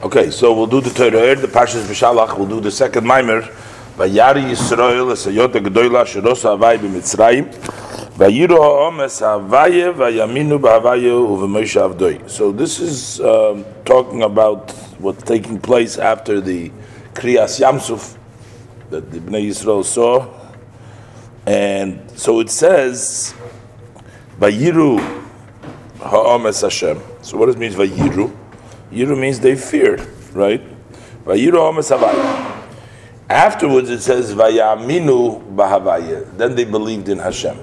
Okay, so we'll do the Torah, the Pashas B'Shalach, we'll do the second mimer. Vayari Yisrael esayot gedoyla sheros havay b'Mitzrayim. Vayiru ha'omes havaye vayaminu b'havaye uv'moshe avdoi. So this is um, talking about what's taking place after the Kriyas Yamsuf that the Bnei Yisrael saw. And so it says, Vayiru ha'omes Hashem. So what does it mean Vayiru? Yiru means they feared, right? Afterwards it says Vayaminu Bahavaya. Then they believed in Hashem.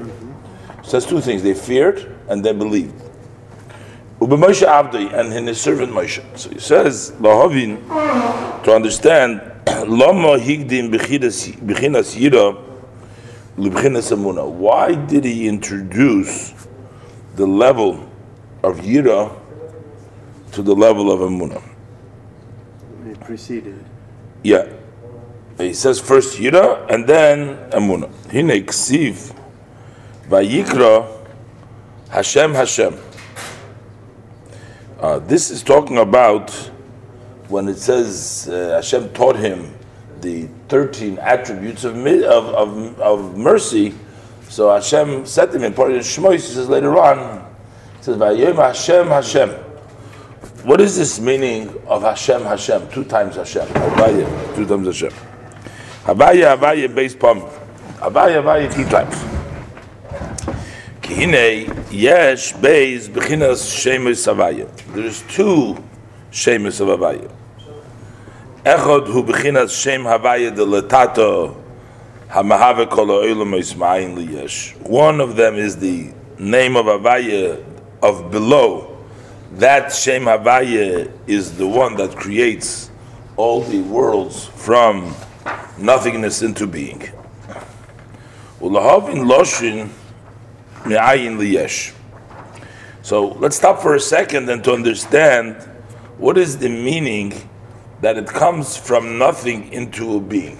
So that's two things. They feared and they believed. Ubemoshe Abdi and in his servant Moshe. So he says, Lahavin, to understand, Lama Higdim Bechinas Yira Libchinas Amuna. Why did he introduce the level of Yira to the level of Amunah. It preceded. Yeah. He says first Yira and then Amunah. Hine Ksiv Vayikra Hashem Hashem. Uh, this is talking about when it says uh, Hashem taught him the 13 attributes of, of, of, of mercy. So Hashem said to him in part of Shmois, he says later on, he says, Hashem Hashem. What is this meaning of Hashem Hashem? Two times Hashem. Havaya, two times Hashem. Havaya, Havaya, base pump. Havaya, Havaya, three times. Kihine, yesh, base, bechinas, shemus, Havaya. There's two shemus of Havaya. Echod hu bechinas shem Havaya de letato hamahave. One of them is the name of Havaya of below, that Shem Havaya is the one that creates all the worlds from nothingness into being. So let's stop for a second and to understand what is the meaning that it comes from nothing into a being.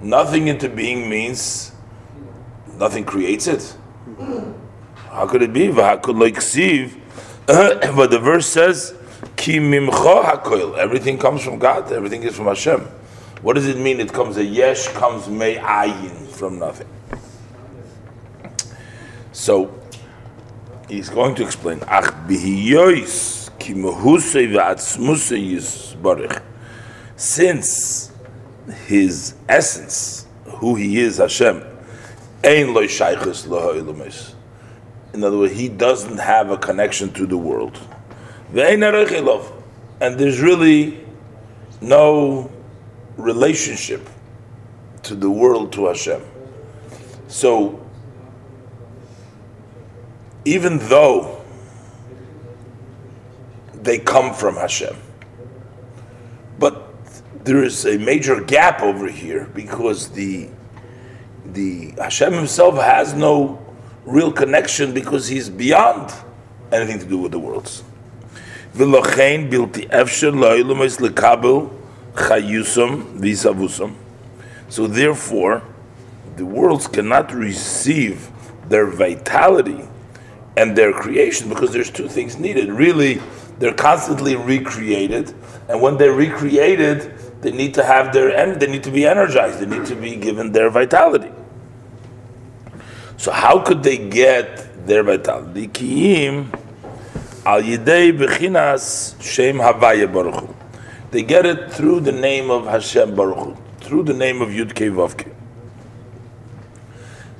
Nothing into being means nothing creates it. How could it be? but the verse says, Ki mimcha hakoil. Everything comes from God. Everything is from Hashem. What does it mean? It comes a yesh, comes may ayin from nothing. So he's going to explain. Ach bihiyois ki mehusei v'atzmusei yisbarich. Since his essence, who he is, Hashem, ein loy shaychus lo in other words, he doesn't have a connection to the world. And there's really no relationship to the world to Hashem. So, even though they come from Hashem, but there is a major gap over here because the the Hashem himself has no real connection because he's beyond anything to do with the worlds. So therefore, the worlds cannot receive their vitality and their creation because there's two things needed. Really, they're constantly recreated, and when they're recreated, they need to have their they need to be energized. They need to be given their vitality. So how could they get their vitality? Al yidei shem They get it through the name of Hashem Baruch Hu, through the name of Yud Kei Vav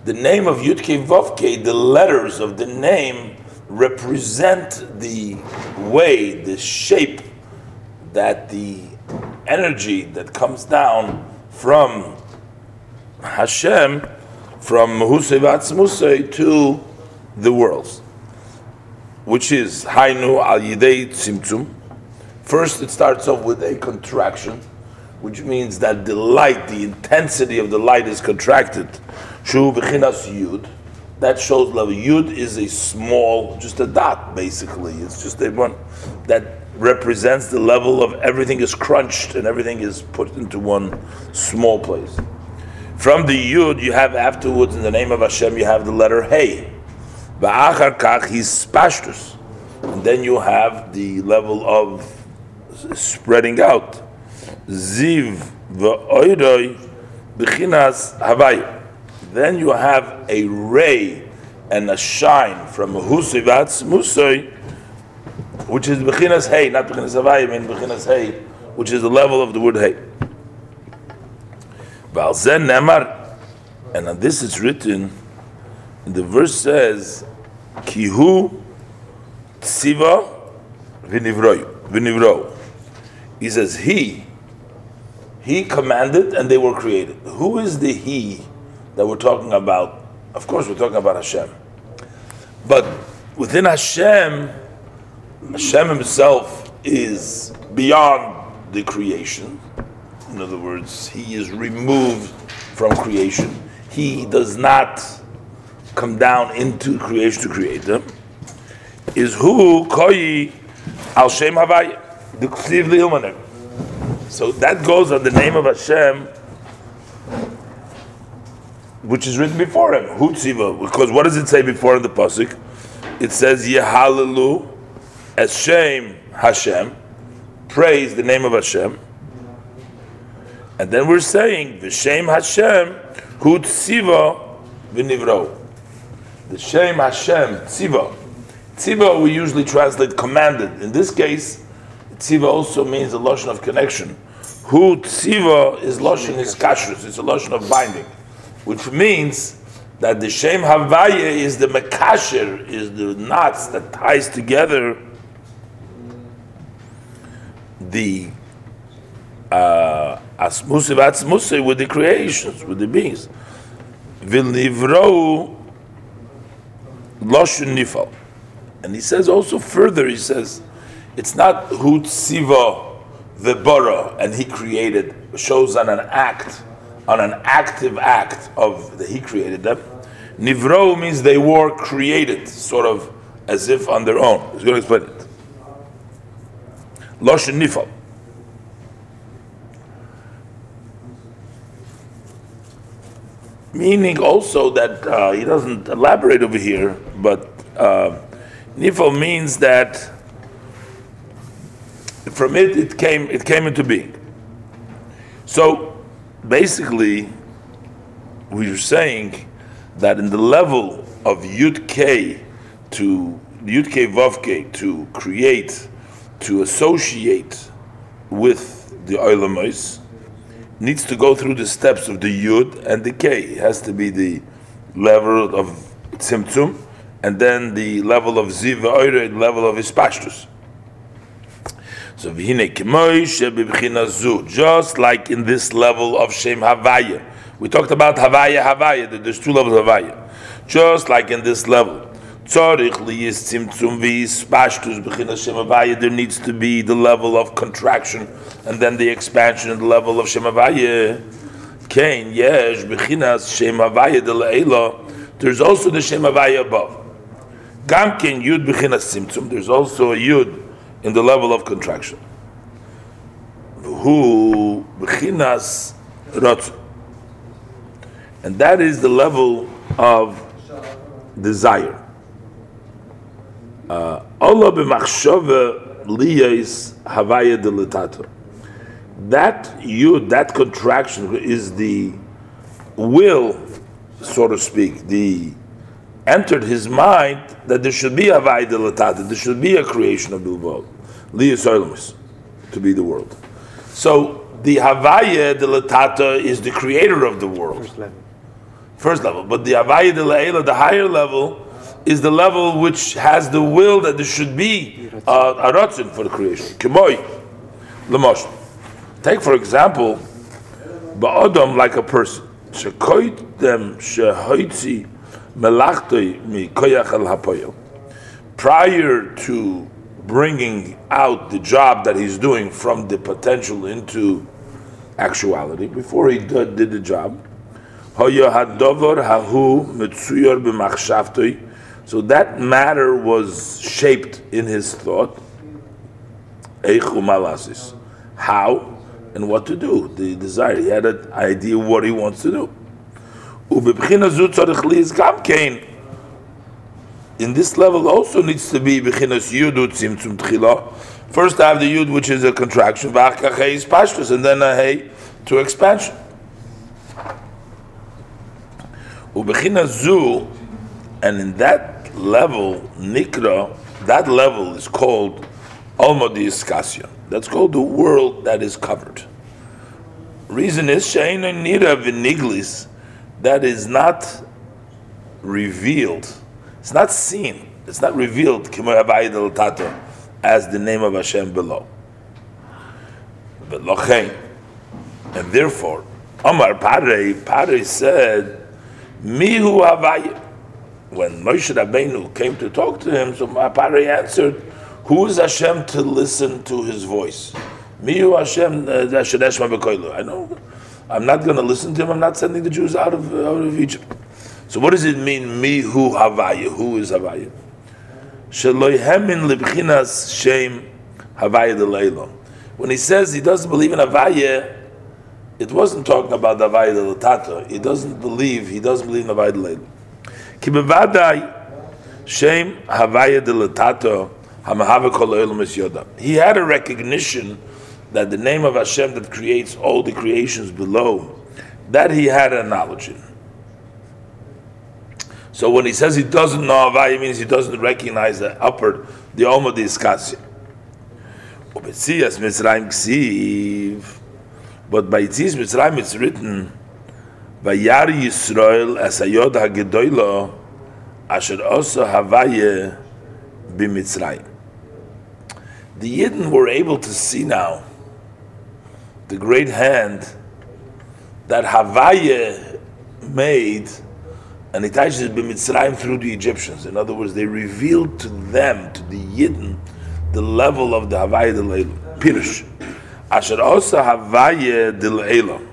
The name of Yud Kei Vav the letters of the name represent the way, the shape that the energy that comes down from Hashem from Musay to the worlds, which is Hainu al Yidei Tzimtzum. First, it starts off with a contraction, which means that the light, the intensity of the light is contracted. Shu Bechinas Yud. That shows level. Yud is a small, just a dot, basically. It's just a one that represents the level of everything is crunched and everything is put into one small place. From the Yud, you have afterwards, in the name of Hashem, you have the letter Hey. Ba'achar kach, he's spashtus. And then you have the level of spreading out. Ziv v'oiroi b'chinas havaya. Then you have a ray and a shine from husivatz musoi, which is b'chinas hey, not b'chinas havaya, I mean b'chinas hey, which is the level of the word hey. And on this it's written, the verse says, Kihu tziva v'nivro. He says, He, He commanded and they were created. Who is the He that we're talking about? Of course, we're talking about Hashem. But within Hashem, Hashem Himself is beyond the creation. In other words, He is removed from creation. He does not come down into creation to create them. Is who koi al shem havaya. So that goes on the name of Hashem, which is written before him. Hu tziva. Because what does it say before in the pasuk? It says Yehalalu Hashem Hashem. Praise the name of Hashem. And then we're saying the V'Shem Hashem Hu tziva v'nivro. The Shem Hashem tziva. Tziva we usually translate commanded. In this case, tziva also means a loshun of connection. Hu tziva is loshun is kashrus. It's a loshun of binding, which means that the Shem Havaya is the mekasher, is the knots that ties together the uh, asmusiv atzmusiv with the creations, with the beings. Vilnivrou loshun nifal. And he says also further, he says, it's not hu tziva v'bara, and he created, shows on an act, on an active act of that he created them. Nivro means they were created, sort of as if on their own. He's going to explain it. Loshen nifal. Meaning also that uh, he doesn't elaborate over here, but uh, nifal means that from it it came it came into being. So basically, we are saying that in the level of Yud K to Yud K Vav K to create, to associate with the Oilamos, needs to go through the steps of the Yud and the K. It has to be the level of Tzimtzum, and then the level of Ziv the level of Ispashtus. So v'hine k'moy zu, just like in this level of Shem Havaya. We talked about Havaya, Havaya, there's two levels of Havaya. Just like in this level. There needs to be the level of contraction and then the expansion and the level of Shem. Kain, yesh, b'chinas Shem Havaya de there's also the Shem above. Gam ken yud b'chinas tzimtzum, there's also a yud in the level of contraction. Who b'chinas and that is the level of desire. Uh, Allah b'machshava liyais havaya delitator. That yud, that contraction is the will, so to speak, the entered his mind that there should be a vaidelatata, there should be a creation of the Bilbao, Liyas to be the world. So the Havaya deletata is the creator of the world. First level. First level. But the Havaya delayla, the higher level, is the level which has the will that there should be uh, a ratzin for the creation. Kemoi, Lamosh. Take for example, Ba'adam like a person. Shekoit them shehoitzi melachtoi mi koyach al hapoyel. Prior to bringing out the job that he's doing from the potential into actuality, before he did, the job, hoya hadover hahu mitzuyor b'machshavtoi. So that matter was shaped in his thought. How and what to do. The desire. He had an idea what he wants to do. In this level also needs to be First I have the yud, which is a contraction, and then a hey to expansion. And in that level, nikra, that level is called almodi iskasyon. That's called the world that is covered. Reason is sheina nira v'niglis, that is not revealed. It's not seen. It's not revealed as the name of Hashem below. But Lochein, and therefore, Amar Pare, Pare said, Mihu Havaya. When Moshe Rabbeinu came to talk to him, so Pare answered, Who is Hashem to listen to his voice? Mihu Hashem uh, I know. I'm not going to listen to him. I'm not sending the Jews out of, out of Egypt. So what does it mean, Mihu Havaya? Who is Havaya? Sheloihemin libchinas shem Havaya de When he says he doesn't believe in Havaya, it wasn't talking about Havaya de He doesn't believe, he doesn't believe in Havaya de Leilam. Ki bevadai shem Havaya de Tata he had a recognition that the name of Hashem that creates all the creations below, that he had a knowledge in. So when he says he doesn't know Havaya, means he doesn't recognize the upper, the Oma de Iskasya. But by Yitzis Mitzrayim it's written, Vayar Yisrael as Ayod HaGedoylo Asher Osa Havaya B'Mitzrayim the Yidden were able to see now the great hand that Havaya made and it actually been through the Egyptians. In other words, they revealed to them, to the Yidden, the level of the Havaya del Pirush. Asher also Havaya del.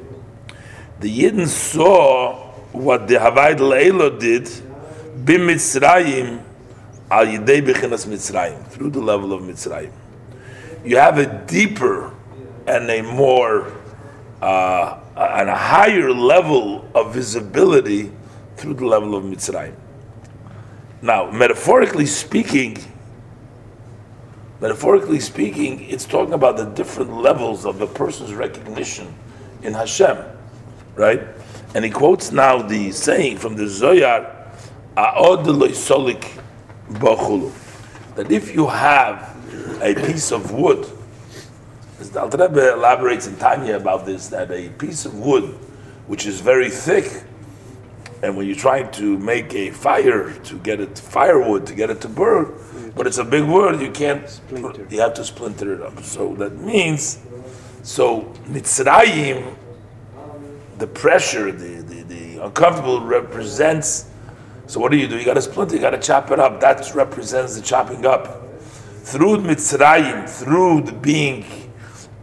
The Yidden saw what the Havaya del did, bim Mitzrayim, al Yidei Bechinas Mitzrayim, through the level of Mitzrayim you have a deeper and a more uh, and a higher level of visibility through the level of Mitzrayim. Now, metaphorically speaking, metaphorically speaking, it's talking about the different levels of a person's recognition in Hashem, right? And he quotes now the saying from the Zohar, that if you have a piece of wood. as The Alter Rebbe elaborates in Tanya about this that a piece of wood, which is very thick, and when you're trying to make a fire to get it firewood to get it to burn, but it's a big wood, you can't. Splinter. You have to splinter it up. So that means, so Mitzrayim, the pressure, the, the, the uncomfortable represents. So what do you do? You got to splinter. You got to chop it up. That represents the chopping up through Mitzrayim, through the being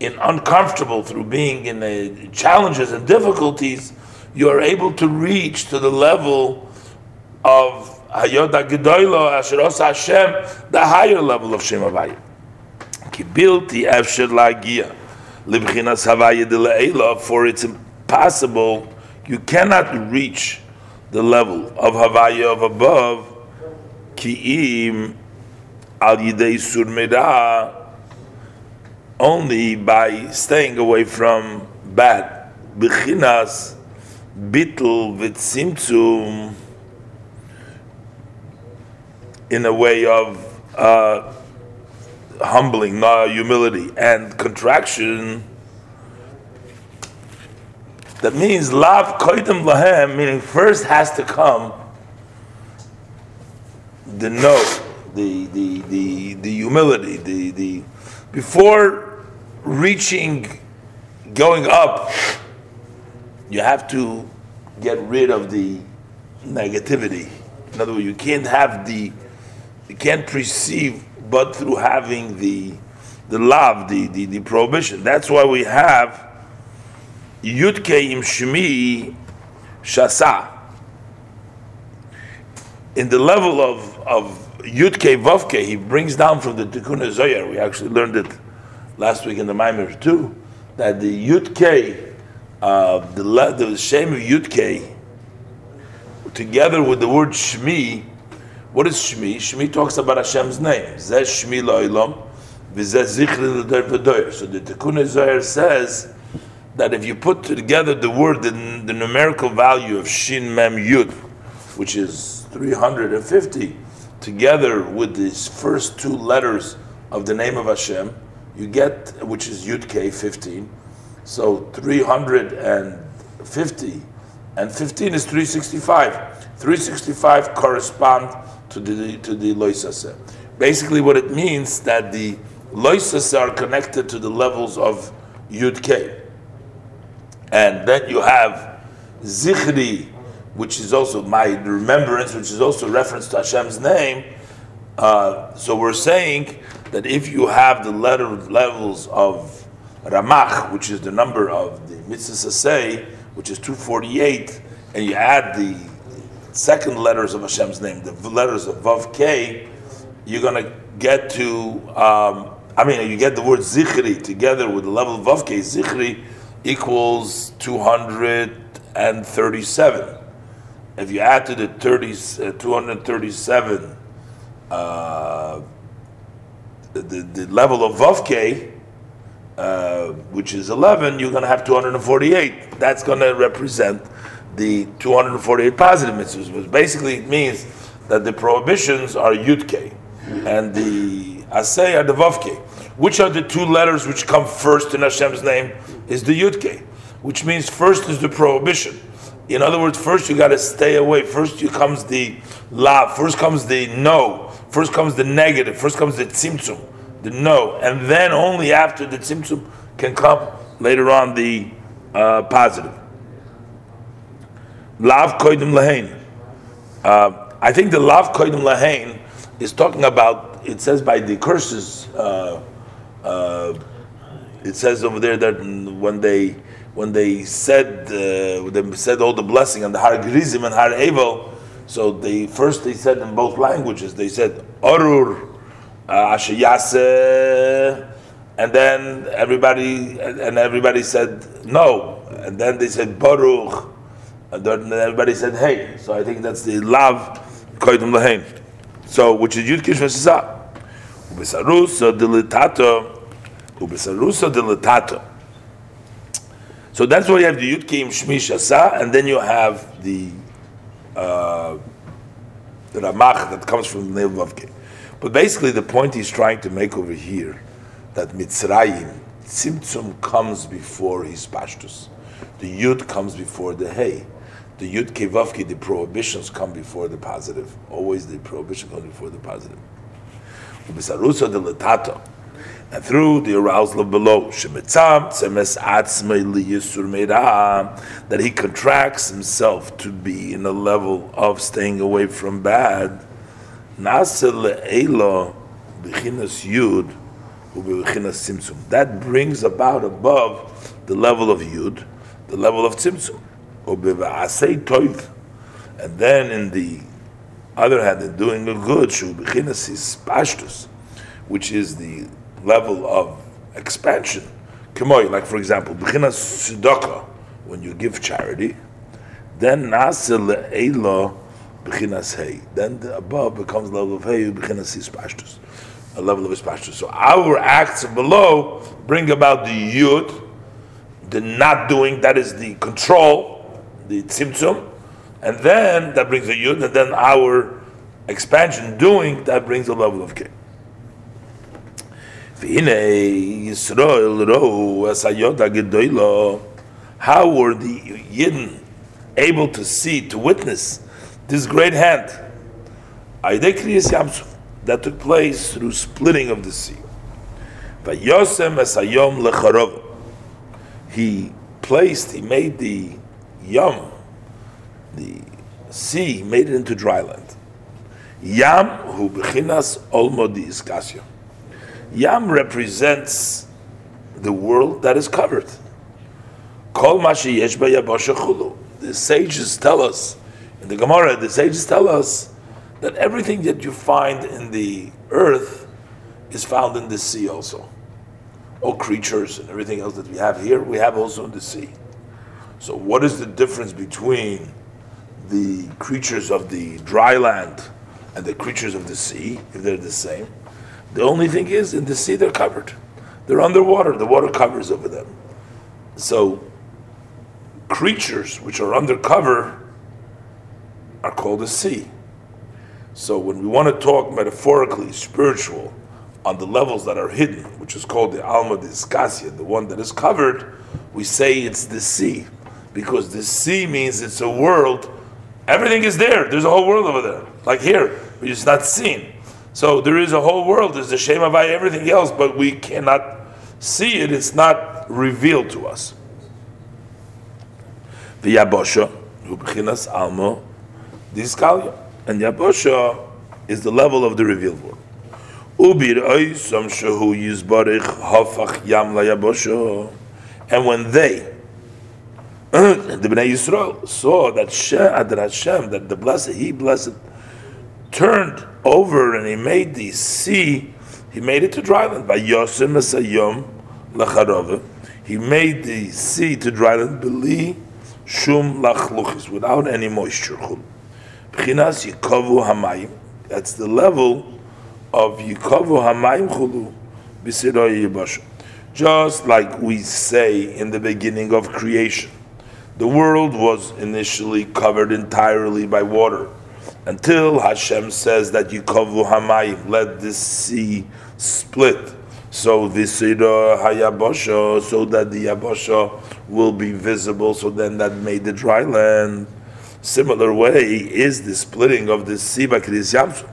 in uncomfortable, through being in the challenges and difficulties, you are able to reach to the level of Hayoda Gedoylo Asheros Hashem, the higher level of Shem Havaya. Kibilti Efsher Lagia Libchinas Havaya de for it's impossible, you cannot reach the level of Havaya of above, Ki'im al yidei surmira only by staying away from bad. Bechinas bitl v'tzimtzum in a way of uh, humbling, humility, and contraction. That means lav koidim lahem, meaning first has to come the no the the the, the humility, the the before reaching going up, you have to get rid of the negativity. In other words, you can't have the you can't perceive but through having the the love, the, the, the prohibition. That's why we have Yudke im Shmi Shasa. In the level of, of Yudke Vavke, he brings down from the Tikkun Zohar. We actually learned it last week in the Maimer too, that the Yudke, uh, the the shame of Yudke, together with the word Shmi, what is Shmi? Shmi talks about Hashem's name. Zeh Shmi Lo'ilam. v'zeh zichri l'doyer v'doyer. So the Tikkun Zohar says that if you put together the word, the, the numerical value of Shin Mem Yud, which is 350, together with these first two letters of the name of Hashem, you get, which is Yud K 15. So 350 and 15 is 365. 365 correspond to the to the loisase. Basically, what it means that the loisase are connected to the levels of Yud K. And then you have Zichri, which is also my remembrance, which is also reference to Hashem's name. Uh, so we're saying that if you have the letter levels of Ramach, which is the number of the mitzvah say, which is 248, and you add the second letters of Hashem's name, the letters of Vav K, you're going to get to, um, I mean, you get the word Zichri together with the level of Vav K, Zichri equals 237. If you add to the 30, uh, 237, uh, the, the level of Vavke, uh, which is 11, you're going to have 248. That's going to represent the 248 positive mitzvahs, which basically means that the prohibitions are Yudke and the Asay are the Vavke. Which are the two letters which come first in Hashem's name? Is the Yudke, which means first is the prohibition. In other words, first you got to stay away. First you comes the la. First comes the no. First comes the negative. First comes the tzimtzum, the no, and then only after the tzimtzum can come later on the uh, positive. Lav koidim lahain. Uh, I think the lav koidim lahain is talking about. It says by the curses. Uh, uh, it says over there that when they when they said uh, they said all the blessing on the Har Gerizim and Har Evel, so they first they said in both languages. They said Orur uh, Ashayase, and then everybody and everybody said no, and then they said Baruch, and then everybody said Hey. So I think that's the love koydem lahem. So which is Yud Kish Vesisa. Ubesarusa dilitato. Ubesarusa dilitato. So that's why you have the Yud Kim Shmi Shasa, and then you have the uh, the Ramach that comes from the name of Vavke. But basically, the point he's trying to make over here that Mitzrayim Tzimtzum comes before his Pashtus. The Yud comes before the Hey. The Yud Kevavki, the prohibitions come before the positive. Always the prohibition comes before the positive. Ubisarusa de Letato and through the arousal of below, that he contracts himself to be in a level of staying away from bad. That brings about above the level of Yud, the level of Tzimtzum. And then in the other hand, in doing a good, which is the level of expansion. Like for example, b'chinas tzedakah, when you give charity, then nasil le'ela b'chinas hey. Then the above becomes level of hey b'chinas ispashtus, a level of ispashtus. So our acts below bring about the yud, the not doing, that is the control, the tzimtzum, and then that brings the yud, and then our expansion doing, that brings the level of k. How were the Yidden able to see, to witness this great hand? That took place through splitting of the sea. Vayosem asayom lecharov. He placed, he made the Yam, the sea, made it into dry land. Yam hu bechinas olmo di iskasya. Yam represents the world that is covered. Kol The sages tell us in the Gemara. The sages tell us that everything that you find in the earth is found in the sea also. All creatures and everything else that we have here, we have also in the sea. So, what is the difference between the creatures of the dry land and the creatures of the sea, if they're the same? The only thing is, in the sea, they're covered. They're underwater. The water covers over them. So, creatures which are undercover are called a sea. So, when we want to talk metaphorically, spiritual, on the levels that are hidden, which is called the Alma de Iskasia, the one that is covered, we say it's the sea. Because the sea means it's a world. Everything is there. There's a whole world over there. Like here, but it's not seen. So there is a whole world. There's the Shema by everything else, but we cannot see it. It's not revealed to us. The Yabosha, Hubchinas Almo, Diskalya. And Yabosha is the level of the revealed world. Ubir Oisam Shahu Yizbarich Hafach Yam La Yabosha. And when they, the Bnei Yisrael, saw that Hashem, that the blessed, He blessed, turned over and he made the sea, he made it to dry land. By Yosim Asayom Lacharove, he made the sea to dry land, Beli Shum Lachluchis, without any moisture. Bchinas Yikovu Hamayim, that's the level of Yikovu Hamayim Chulu, Bisidoy Yibasha. Just like we say in the beginning of creation, the world was initially covered entirely by water until Hashem says that Yikovu Hamayim, let the sea split. So Visira Hayabosha, so that the Yabosha will be visible, so then that made the dry land. Similar way is the splitting of the sea by Yamsu.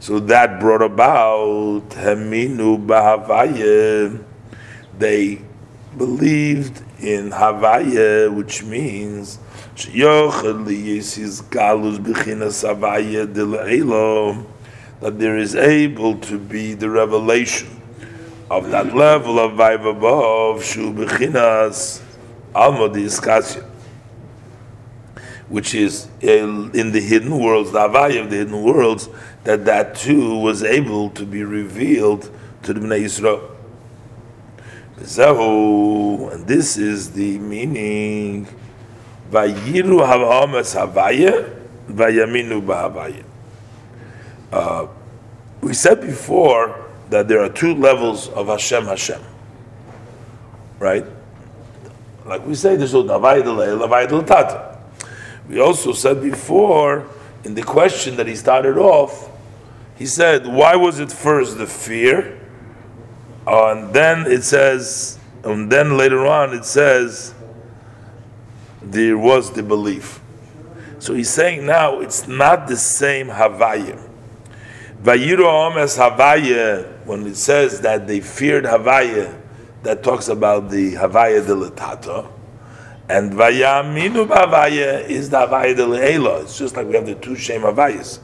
So that brought about Heminu Bahavaye. They believed in Havaya, which means that there is able to be the revelation of that level of vibe above, Shu Bechinas Almodi which is eh, in the hidden worlds, the Havaya of the hidden worlds, that that too was able to be revealed to the Bnei Yisrael. And this is the meaning Vayiru vayaminu. Uh, we said before that there are two levels of Hashem Hashem. Right? Like we say, there's tata. We also said before, in the question that he started off, he said, why was it first the fear? Uh, and then it says, and then later on it says, there was the belief. So he's saying now it's not the same Havaya. Vayiro as Havaya, when it says that they feared Havaya, that talks about the Havaya de Latato. And Vayaminu Havaya is the Havaya de Le'ela. It's just like we have the two Shem Havayas.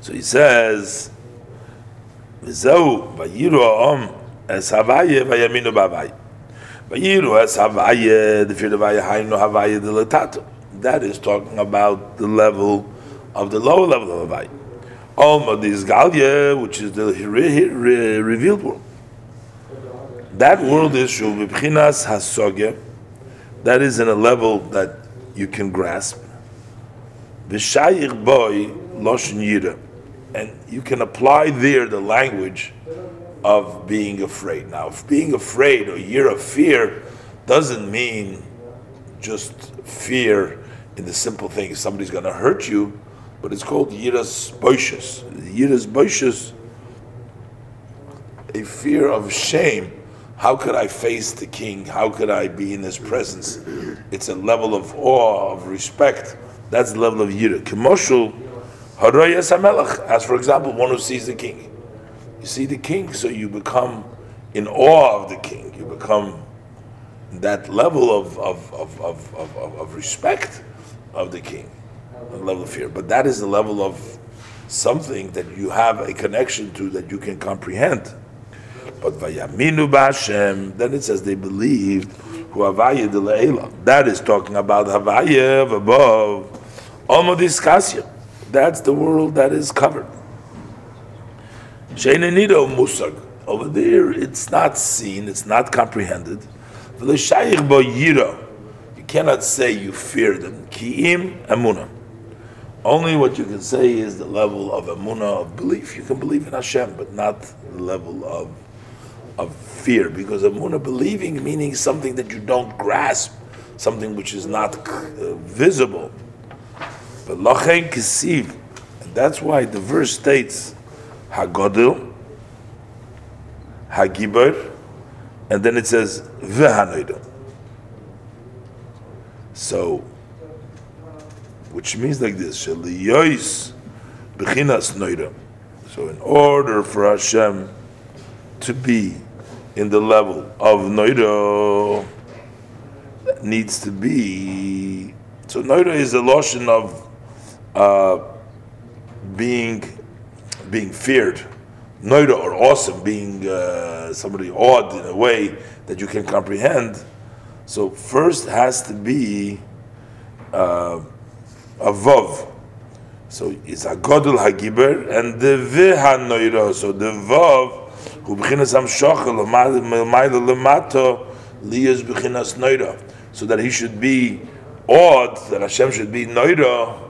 So he says, Vayiro as Havaya, Vayaminu Havaya. That is talking about the level of the lower level of Havaya. Alma is Galya, which is the revealed world. That world is Shuvibchinas Hasogya. That is in a level that you can grasp. V'shayich boy loshin yira. And you can apply there the language of being afraid. Now, if being afraid or year of fear doesn't mean just fear in the simple thing, somebody's going to hurt you, but it's called yiras boishus. Yiras boishus, a fear of shame. How could I face the king? How could I be in his presence? It's a level of awe, of respect. That's the level of yira. Kemoshul hamelach. As for example, one who sees the king. You see the king, so you become in awe of the king. You become that level of, of, of, of, of, of respect of the king, a level of fear. But that is the level of something that you have a connection to that you can comprehend. But vayaminu b'Hashem, then it says they believed who havaya de That is talking about havaya of above. Almodiskasya. That's the world that is covered. Sheinenido musag. Over there, it's not seen, it's not comprehended. You cannot say you fear them. Ki'im emuna. Only what you can say is the level of emuna of belief. You can believe in Hashem, but not the level of of fear, because emuna believing meaning something that you don't grasp, something which is not uh, visible. But lachen kisiv, and that's why the verse states hagodil, hagibar, and then it says v'hanoida. So, which means like this: sheliyois bechinas noida. So, in order for Hashem to be in the level of noida, needs to be. So, noida is a loshun of uh, being being feared. Noida or awesome, being uh, somebody awed in a way that you can comprehend. So first has to be uh, a vav. So it's a godel hagiber and the viha noira. So the vav who bechinas am shochel l'mayla lemato liyas bechinas noira. So that he should be awed, that Hashem should be noira,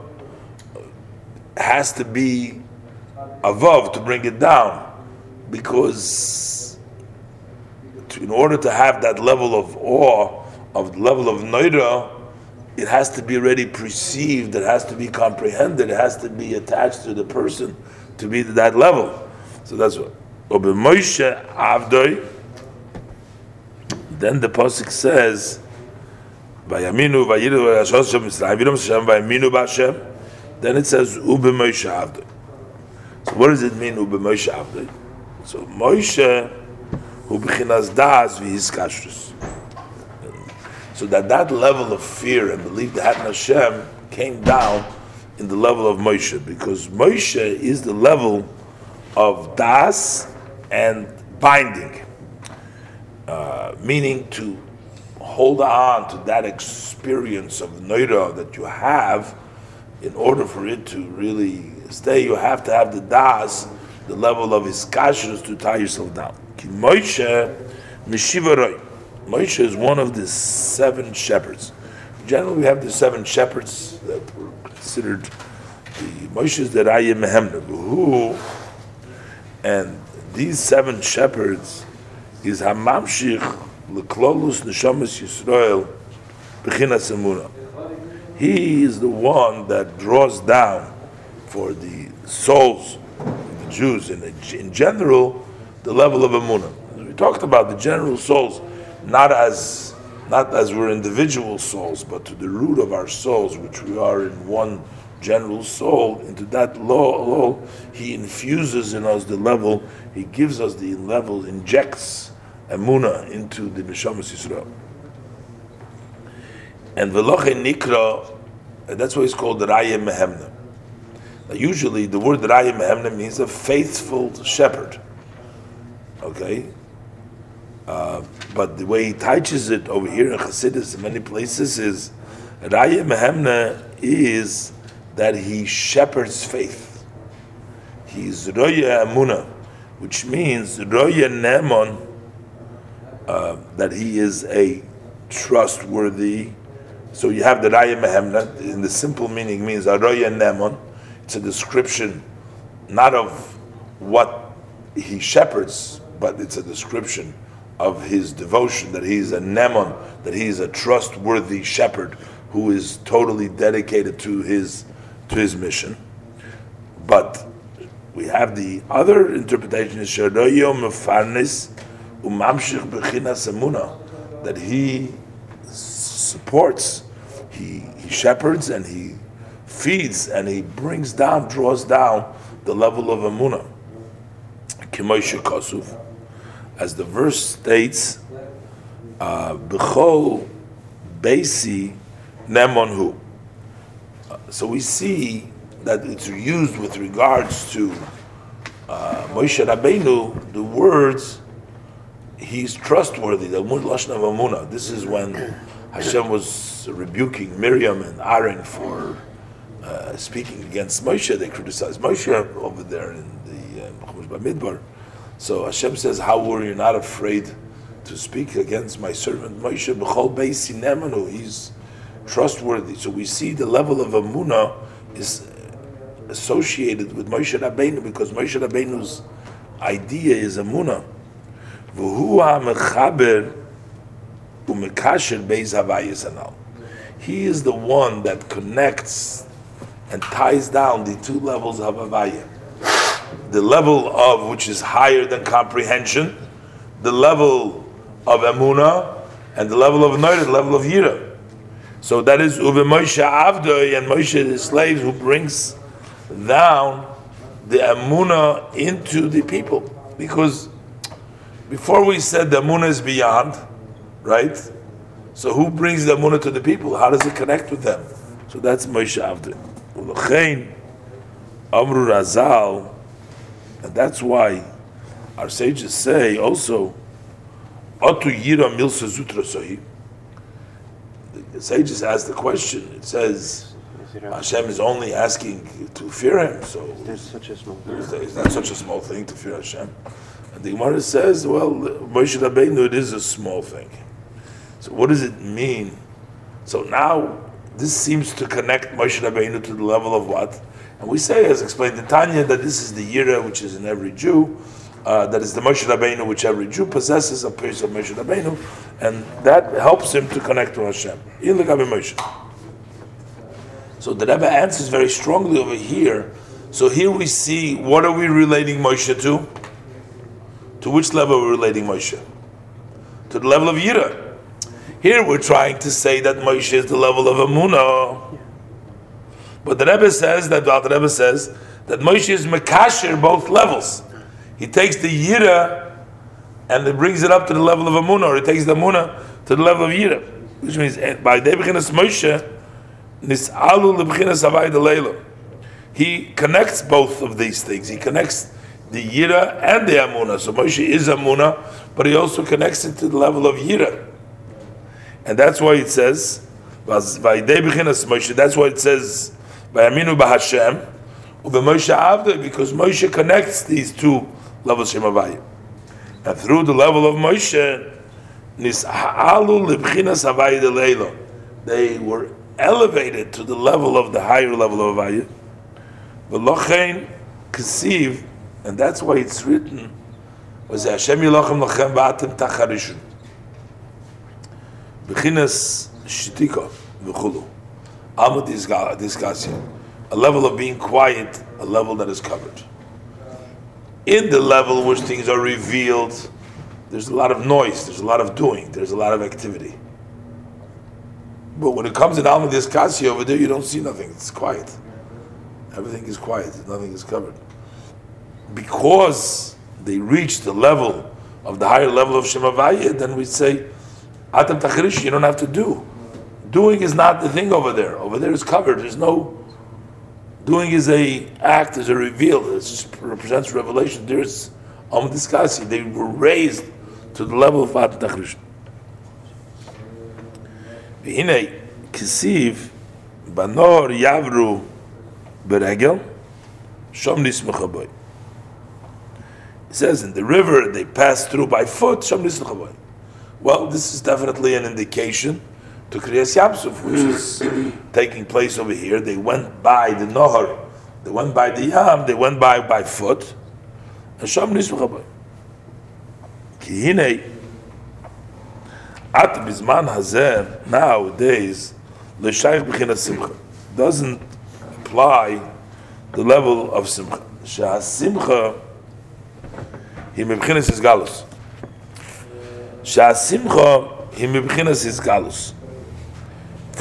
has to be a vav to bring it down, because to, in order to have that level of awe, of level of noira, it has to be already perceived, it has to be comprehended, it has to be attached to the person to be to that level. So that's what. Then the pasuk says, "Vayaminu v'yidom Hashem vayaminu b'Hashem." Then it says, "Ube Moshe Avdoi." What does it mean, Ube Moshe Avdoi? So Moshe, who bechinas das v'hiskashrus. So that that level of fear and belief that had Hashem came down in the level of Moshe, because Moshe is the level of das and binding, uh, meaning to hold on to that experience of noira that you have. In order for it to really stay, you have to have the das, the level of iskashus to tie yourself down. Ki Moshe mishivaroi. Moshe is one of the seven shepherds. Generally, we have the seven shepherds that were considered the Moshe's that I am who, and these seven shepherds is Hamamshich Leklolus Neshamas Yisrael Bechinas Emuna. He is the one that draws down for the souls of the Jews and in general the level of Emuna. We talked about the general souls not as not as we're individual souls, but to the root of our souls, which we are in one general soul, into that law, he infuses in us the level, he gives us the level, injects emuna into the Neshamas Yisrael. And veloche nikra, that's why it's called the Raya Mehemna. Usually the word Raya Mehemna means a faithful shepherd. Okay? Uh, but the way he teaches it over here in Chassidus in many places is Raya Mehemna is that he shepherds faith. He's Roya Amuna, which means Roya Nemon, uh, that he is a trustworthy. So you have the Raya Mehemna, in the simple meaning means Roya Nemon. It's a description not of what he shepherds, but it's a description of his devotion, that he's a nemon, that he's a trustworthy shepherd who is totally dedicated to his to his mission. But we have the other interpretation is that he supports, he, he shepherds and he feeds and he brings down, draws down the level of Emuna. Kimoisha Kosuf as the verse states, B'chol Beisi Nemonhu. So we see that it's used with regards to uh, Moshe Rabbeinu, the words, he's trustworthy, This is when Hashem was rebuking Miriam and Aaron for uh, speaking against Moshe. They criticized Moshe over there in the uh, Bamidbar. So Hashem says, How were you not afraid to speak against my servant Moshe? B'chol Beisi Nemanu, he's trustworthy. So we see the level of Amuna is associated with Moshe Rabbeinu because Moshe Rabbeinu's idea is Amuna. He is the one that connects and ties down the two levels of Havaya. The level of which is higher than comprehension, the level of Emuna, and the level of Noir, the level of Yira. So that is Uve Moshe Avdoi and Moshe the slaves who brings down the Amuna into the people. Because before we said the Amuna is beyond, right? So who brings the Amuna to the people? How does it connect with them? So that's Moshe Avdoi. Amru Razal, and that's why our sages say also, Otu Yira Milsa Zutra Sahib the sages ask the question. It says Hashem is only asking to fear Him. So That's such a small it's not such a small thing to fear Hashem. And the Gemara says, well, Moshe Rabbeinu, it is a small thing. So what does it mean? So now this seems to connect Moshe Rabbeinu to the level of what? And we say, as explained in Tanya, that this is the Yira which is in every Jew. Uh, that is the Moshe Rabbeinu, which every Jew possesses, a piece of Moshe Rabbeinu, and that helps him to connect to Hashem. So the Rebbe answers very strongly over here. So here we see what are we relating Moshe to? To which level are we relating Moshe? To the level of Yira. Here we're trying to say that Moshe is the level of Amunah. But the Rebbe says that the Rebbe says that Moshe is Mekasher both levels. He takes the Yira and it brings it up to the level of Amunah, or he takes the Amunah to the level of Yira. Which means eh, by Debechinas Moshe, Nis'alu Lebchinas Avai Leila. He connects both of these things. He connects the Yira and the Amunah. So Moshe is Amunah, but he also connects it to the level of Yira. And that's why it says, that's why it says, by Aminu Bahashem, because Moshe connects these two levels Shem Havaya. And through the level of Moshe. They were elevated to the level of the higher level of Havaya. V'lochein kesiv, and that's why it's written, was Hashem Yilochem Lochem Ba'atem Tacharishun. B'chinas Shitika V'chulu. Amad Disgasya. A level of being quiet, a level that is covered in the level which things are revealed, there's a lot of noise, there's a lot of doing, there's a lot of activity. But when it comes to Alma Diskasi over there, you don't see nothing. It's quiet. Everything is quiet. Nothing is covered. Because they reach the level of the higher level of Shemavaya, then we say, Atam Tachrish, you don't have to do. Doing is not the thing over there. Over there is covered. There's no Doing is a act, is a reveal. It just represents revelation. There's Am Diskasi. They were raised to the level of At Tachrish. V'hinei kisiv banor yavru beregel shom nismechaboy. It says in the river they passed through by foot shom nismechaboy. Well, this is definitely an indication to Kriyas Yamsuf, which is taking place over here. They went by the Nohar, they went by the Yam, they went by by foot. And Sham Nismachabay. Ki at bizman hazeh, nowadays, l'shayich b'china simcha, doesn't apply the level of simcha. Shah simcha, he mebchinas his galus. Shah simcha, he mebchinas his galus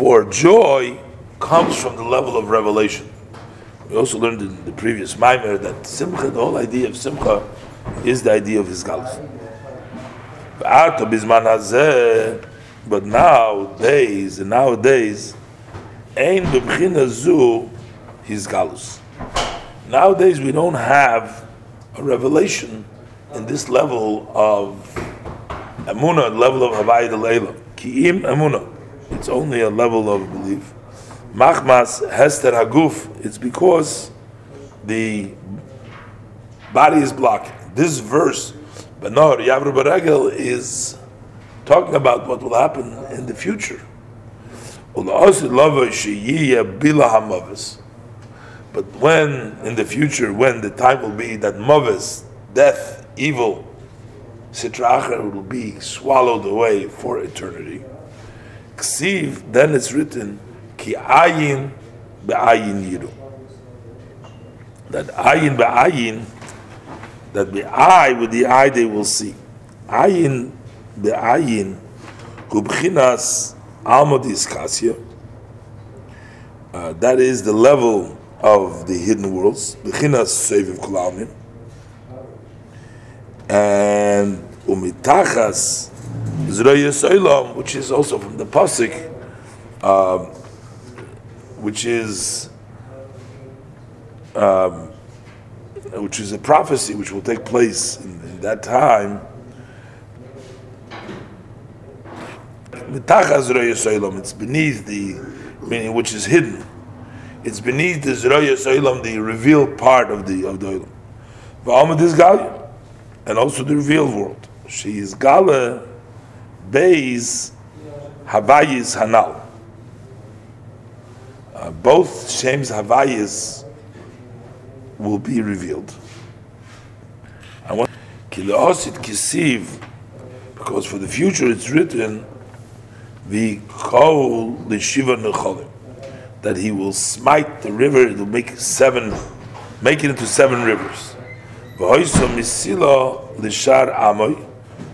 for joy comes from the level of revelation. We also learned in the previous mimer that simcha, the whole idea of simcha, is the idea of his galus. But nowadays, and nowadays, ein his galus. Nowadays, we don't have a revelation in this level of emuna, level of havayit leila. Ki'im emuna. It's only a level of belief. Machmas Hester Haguf, it's because the body is blocked. This verse, Benor Yavru Baregel, is talking about what will happen in the future. But when, in the future, when the time will be that Mavis, death, evil, Sitra will be swallowed away for eternity. Ksiv, then it's written, Ki ayin be'ayin yiru. That ayin be'ayin, that the eye, with the eye they will see. Ayin be'ayin, kubchinas almadis kasya. Uh, that is the level of the hidden worlds. Bechinas seviv kolamin and umitachas zroyes which is also from the pasuk, um, which is um, which is a prophecy which will take place in, in that time. It's beneath the meaning which is hidden. It's beneath the zroyes olam, the revealed part of the of the olam. And also the revealed world. She is Gala Beis Havayis Hanal. Uh, both Shem's Havayis will be revealed. I want Kilaosit Kisiv, because for the future it's written, the Kol Shiva Necholim, that he will smite the river, it will make seven, make it into seven rivers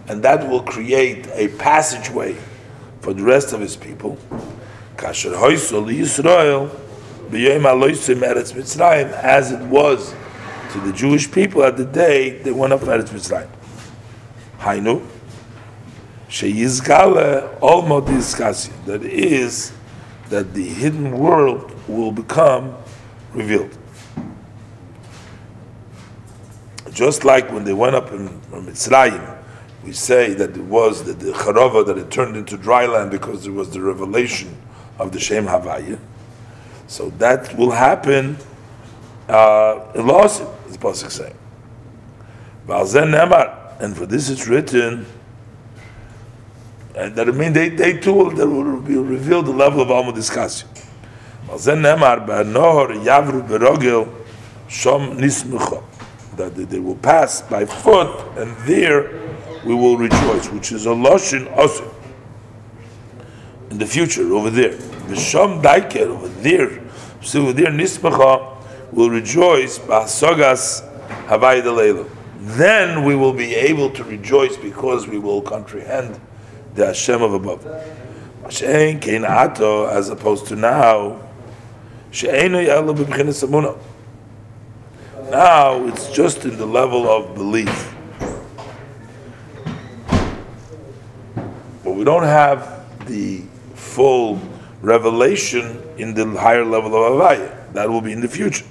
and that will create a passageway for the rest of his people. As it was to the Jewish people at the day they went up Eretz Mitzrayim. Hainu, sheyizgale olmo That is, that the hidden world will become revealed. Just like when they went up in, in Mitzrayim, we say that it was the, the that it turned into dry land because there was the revelation of the Shem Havaya. So that will happen uh, in Lawson, as Pasuk saying. And for this it's written, and that I mean they, they too will, that will be revealed the level of Alma Diskasio. Yavru Berogel Shom Nismucha that they will pass by foot, and there we will rejoice, which is a lashon also in the future over there. V'sham daiker over there, so over there nismacha will rejoice b'hasagas havai delayla. Then we will be able to rejoice because we will comprehend the Hashem of above. Shein Kein Ato, As opposed to now, she'enu yelu b'bchinas amunah now it's just in the level of belief. But we don't have the full revelation in the higher level of Avaya. That will be in the future.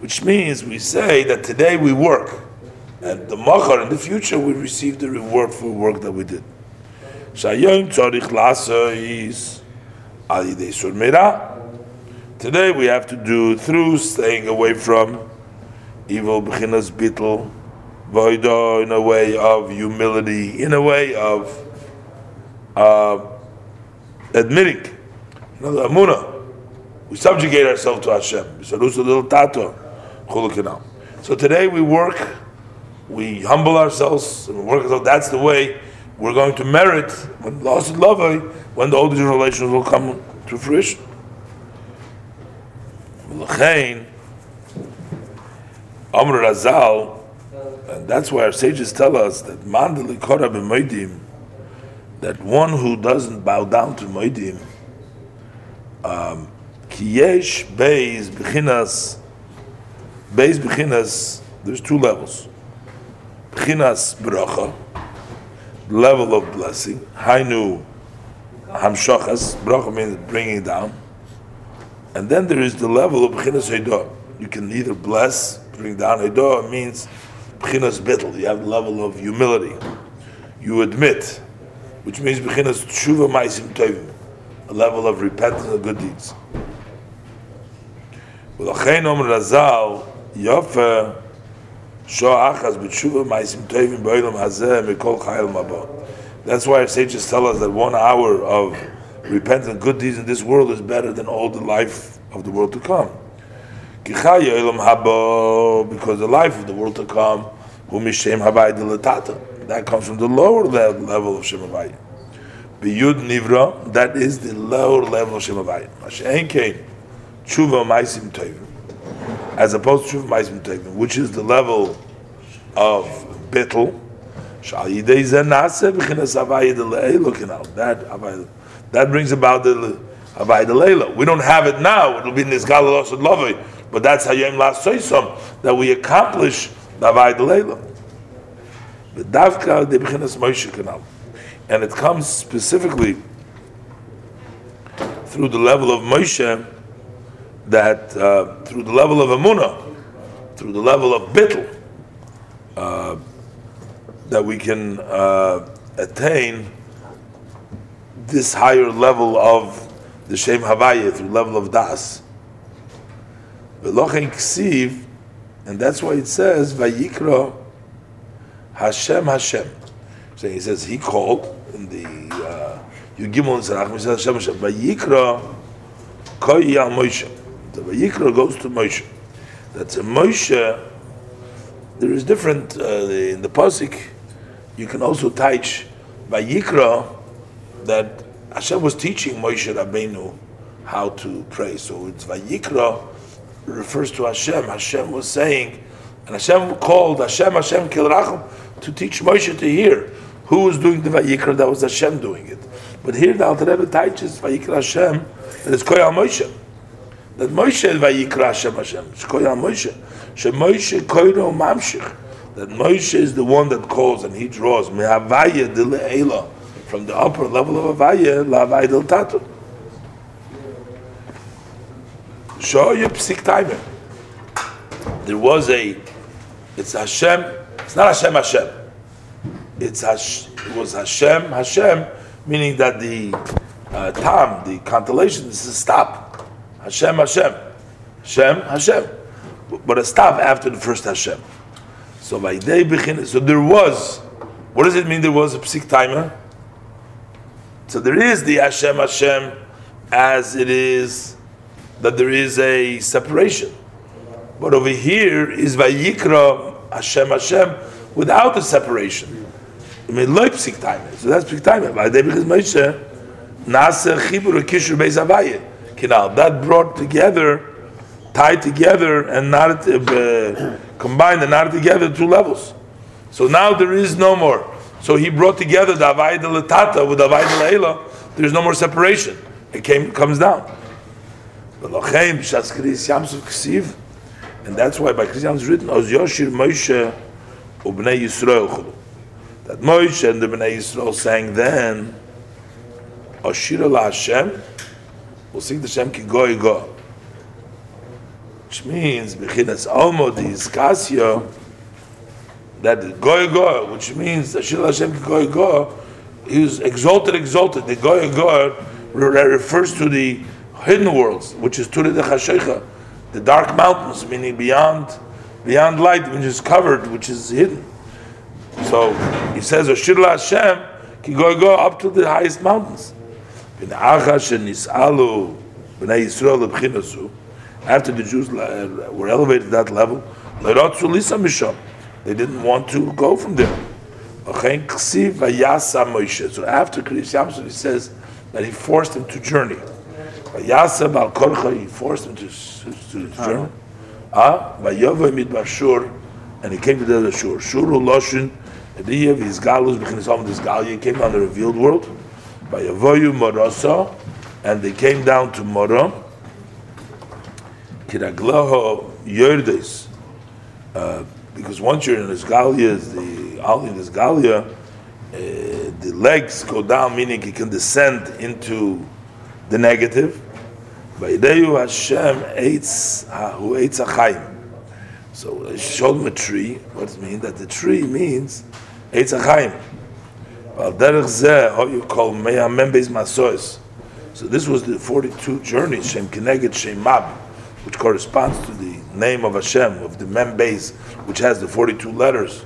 Which means we say that today we work, and the machar in the future we receive the reward for work that we did. Today we have to do through staying away from evil, bechinas bittel, voido, in a way of humility, in a way of uh, admitting, you know, the amuna. We subjugate ourselves to Hashem. So today we work, we humble ourselves, and we work ourselves. That's the way we're going to merit when lost love, when the older generations will come to fruition. L'chein, Amr Razal, and that's why our sages tell us that Mandali Korah b'moidim, that one who doesn't bow down to moidim, um, kiyesh beis b'chinas, beis b'chinas, there's two levels. B'chinas bracha, level of blessing, hainu hamshachas, bracha means bringing down, and then there is the level of B'chinas Heidah. You can either bless, bring down Heidah, means B'chinas Bittel. You have the level of humility. You admit, which means B'chinas Tshuva Maisim Tovim, a level of repentance of good deeds. ולכן אומר רז"ל, יופי שעה אחת בתשובה מעשים טובים בעולם הזה מכל חייל מבוא. That's why our sages tell us that one hour of repentance and good deeds in this world is better than all the life of the world to come. Because the life of the world to come. That comes from the lower level of Shem. Biyud nivra, that is the lower level of Shem. As opposed to tshuva maisim which is the level of havai dileilo kinal. That havai, that brings about the havai dileilo. We don't have it now. It'll be galalos and lovei. But that's how Yom Las Soisom, that we accomplish the havai dileilo. Davka de b'chinas Moshe Kanal, and it comes specifically through the level of Moshe, that uh, through the level of Amuna, through the level of Bittel, uh, that we can uh, attain this higher level of the Shem Havaya, through level of Das. Velochen Ksiv, and that's why it says Vayikra Hashem Hashem. So he says he called in the uh, Yugimon Sarach, he says Hashem Hashem. Vayikra Koy Al Moshe. The Vayikra goes to Moshe. That's a Moshe. There is different uh, in the pasuk. You can also teach Vayikra that Hashem was teaching Moshe Rabbeinu how to pray. So it's Vayikra refers to Hashem. Hashem was saying, and Hashem called Hashem Hashem Kilrachim to teach Moshe to hear. Who was doing the Vayikra? That was Hashem doing it. But here the Alter Rebbe teaches Vayikra Hashem that it's Koyal Moshe. That Moshe Vayikra Hashem Hashem. It's Koyal Moshe. She Moshe Koyro Mamshich. That Moshe is the one that calls and he draws Mehavaya Dile from the upper level of Avaya La Del Tatu. Show you psik timer. There was a, it's Hashem, it's not Hashem Hashem. It's Hash, it was Hashem Hashem, meaning that the uh, tam, the constellation, this is a stop. Hashem Hashem. Hashem Hashem. But a stop after the first Hashem. So by day begin, so there was, what does it mean there was a psik timer? So there is the Hashem Hashem as it is that there is a separation. But over here is Vayikra Hashem Hashem without the separation. I mean, psik time. So that's psik time. The because Moshe Nasa Chibur Kishur Beis. Kinal that brought together, tied together, and not uh, combined and not together two levels. So now there is no more. So he brought together the Avayed Latata with the Avayed Leila. There's no more separation. It came comes down. And that's why by Kriyam is written, Oz Yoshir Moshe Ubnei Yisrael. That Moshe and the Bnei Yisrael sang then, Oshira La Hashem, we'll sing the Shem Ki Goy Go. Which means, Bechinas Almo Di Iskasya, that goy Goy which means Oshira La Hashem Goy Go, he was exalted, exalted. The Goy goy refers to the hidden worlds, which is Ture de Chashecha, the dark mountains, meaning beyond beyond light, which is covered, which is hidden. So he says, Oshir Hashem, ki go go up to the highest mountains. After the Jews uh, were elevated to that level, they didn't want to go from there. So after Kriyas Yamsuf, he says that he forced him to journey. Yasab al Korcha, he forced him to, to, to journey. Ah, Vayova Midbar Shur, and he came to the Shur. Shur Loshin, Ediyev, his Galus, this Galia, came down the revealed world. Vayavoyu Morasa, and they came down to Mora. Kiraglaho Yerdes, uh, because once you're in this Galia, the Ali in this Galia, uh, the legs go down, meaning he can descend into the negative. Vaydeyu Hashem eitz who eitz achayim. So it showed him a tree. What does it mean? That the tree means eitz achayim. Well, derech how you call meyamem beis masois. So this was the forty-two journeys Shem Keneged Shem Mab, which corresponds to the name of Hashem of the Mem base, which has the forty-two letters.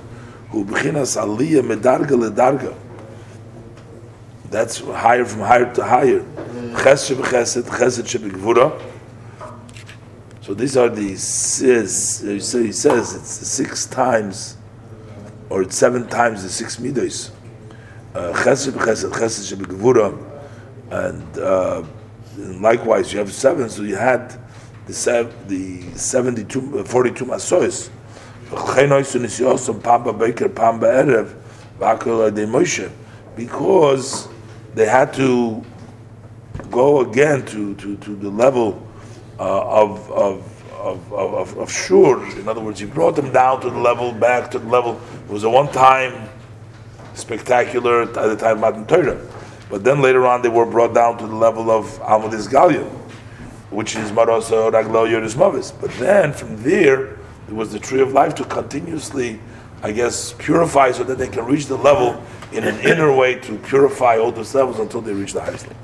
Who b'chinas aliyah medarga ledarga that's higher from higher to higher. Chesed b'chesed, chesed shebegvura. So these are the says he says it's six times, or it's seven times the six midos. Uh, Chesed b'chesed, chesed shebegvura, and, uh, and likewise you have seven. So you had the sev- the 72, uh, 42 masois. Because they had to go again to, to, to the level uh, of, of, of, of, of shur. In other words, he brought them down to the level, back to the level. It was a one time spectacular at the time of Matan Torah. But then later on, they were brought down to the level of Almadis Galia, which is Marosa Raglo Yoris Mavis. But then from there, it was the tree of life to continuously, I guess, purify so that they can reach the level in an inner way to purify all those levels until they reach the highest level.